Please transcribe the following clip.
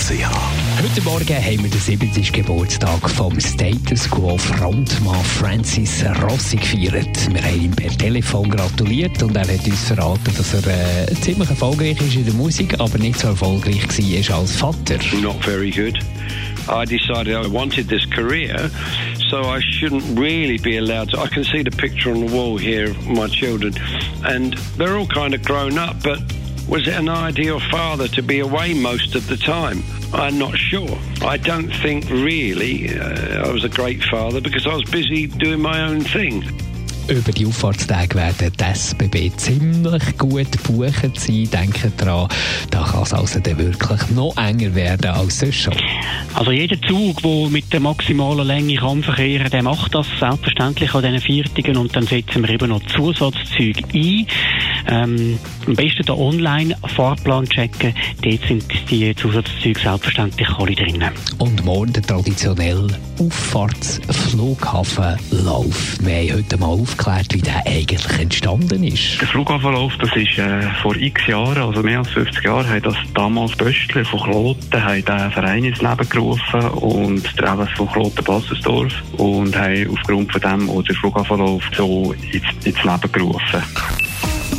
Heute Morgen haben wir den 70. Geburtstag vom Status Quo Frontmann Francis Rossi gefeiert. Wir haben ihm per Telefon gratuliert und er hat uns verraten, dass er äh, ziemlich erfolgreich ist in der Musik, aber nicht so erfolgreich war als Vater. Not very good. I decided I wanted this career, so I shouldn't really be allowed to. I can see the picture on the wall here of my children, and they're all kind of grown up, but was it an ideal father to be away most of the time? I'm not sure. I don't think really uh, I was a great father because I was busy doing my own thing. Über die Auffahrtstage werden die SBB ziemlich gut buchen sein. Denken daran, da kann es also dann wirklich noch enger werden als sonst schon. Also jeder Zug, der mit der maximalen Länge kann verkehren der macht das selbstverständlich an diesen Viertigen und dann setzen wir eben noch Zusatzzüge ein. Ähm, am besten den Online-Fahrplan checken, dort sind die Zusatzzüge selbstverständlich alle drin. Und morgen der traditionelle Auffahrtsflughafenlauf. Wir haben heute mal aufgeklärt, wie der eigentlich entstanden ist. Der Flughafenlauf, das ist äh, vor x Jahren, also mehr als 50 Jahren, hat das damals Böstler von Kloten haben den Verein ins Leben gerufen und der Elvis von Kloten Bassersdorf und haben aufgrund von dem auch den Flughafenlauf so ins, ins Leben gerufen.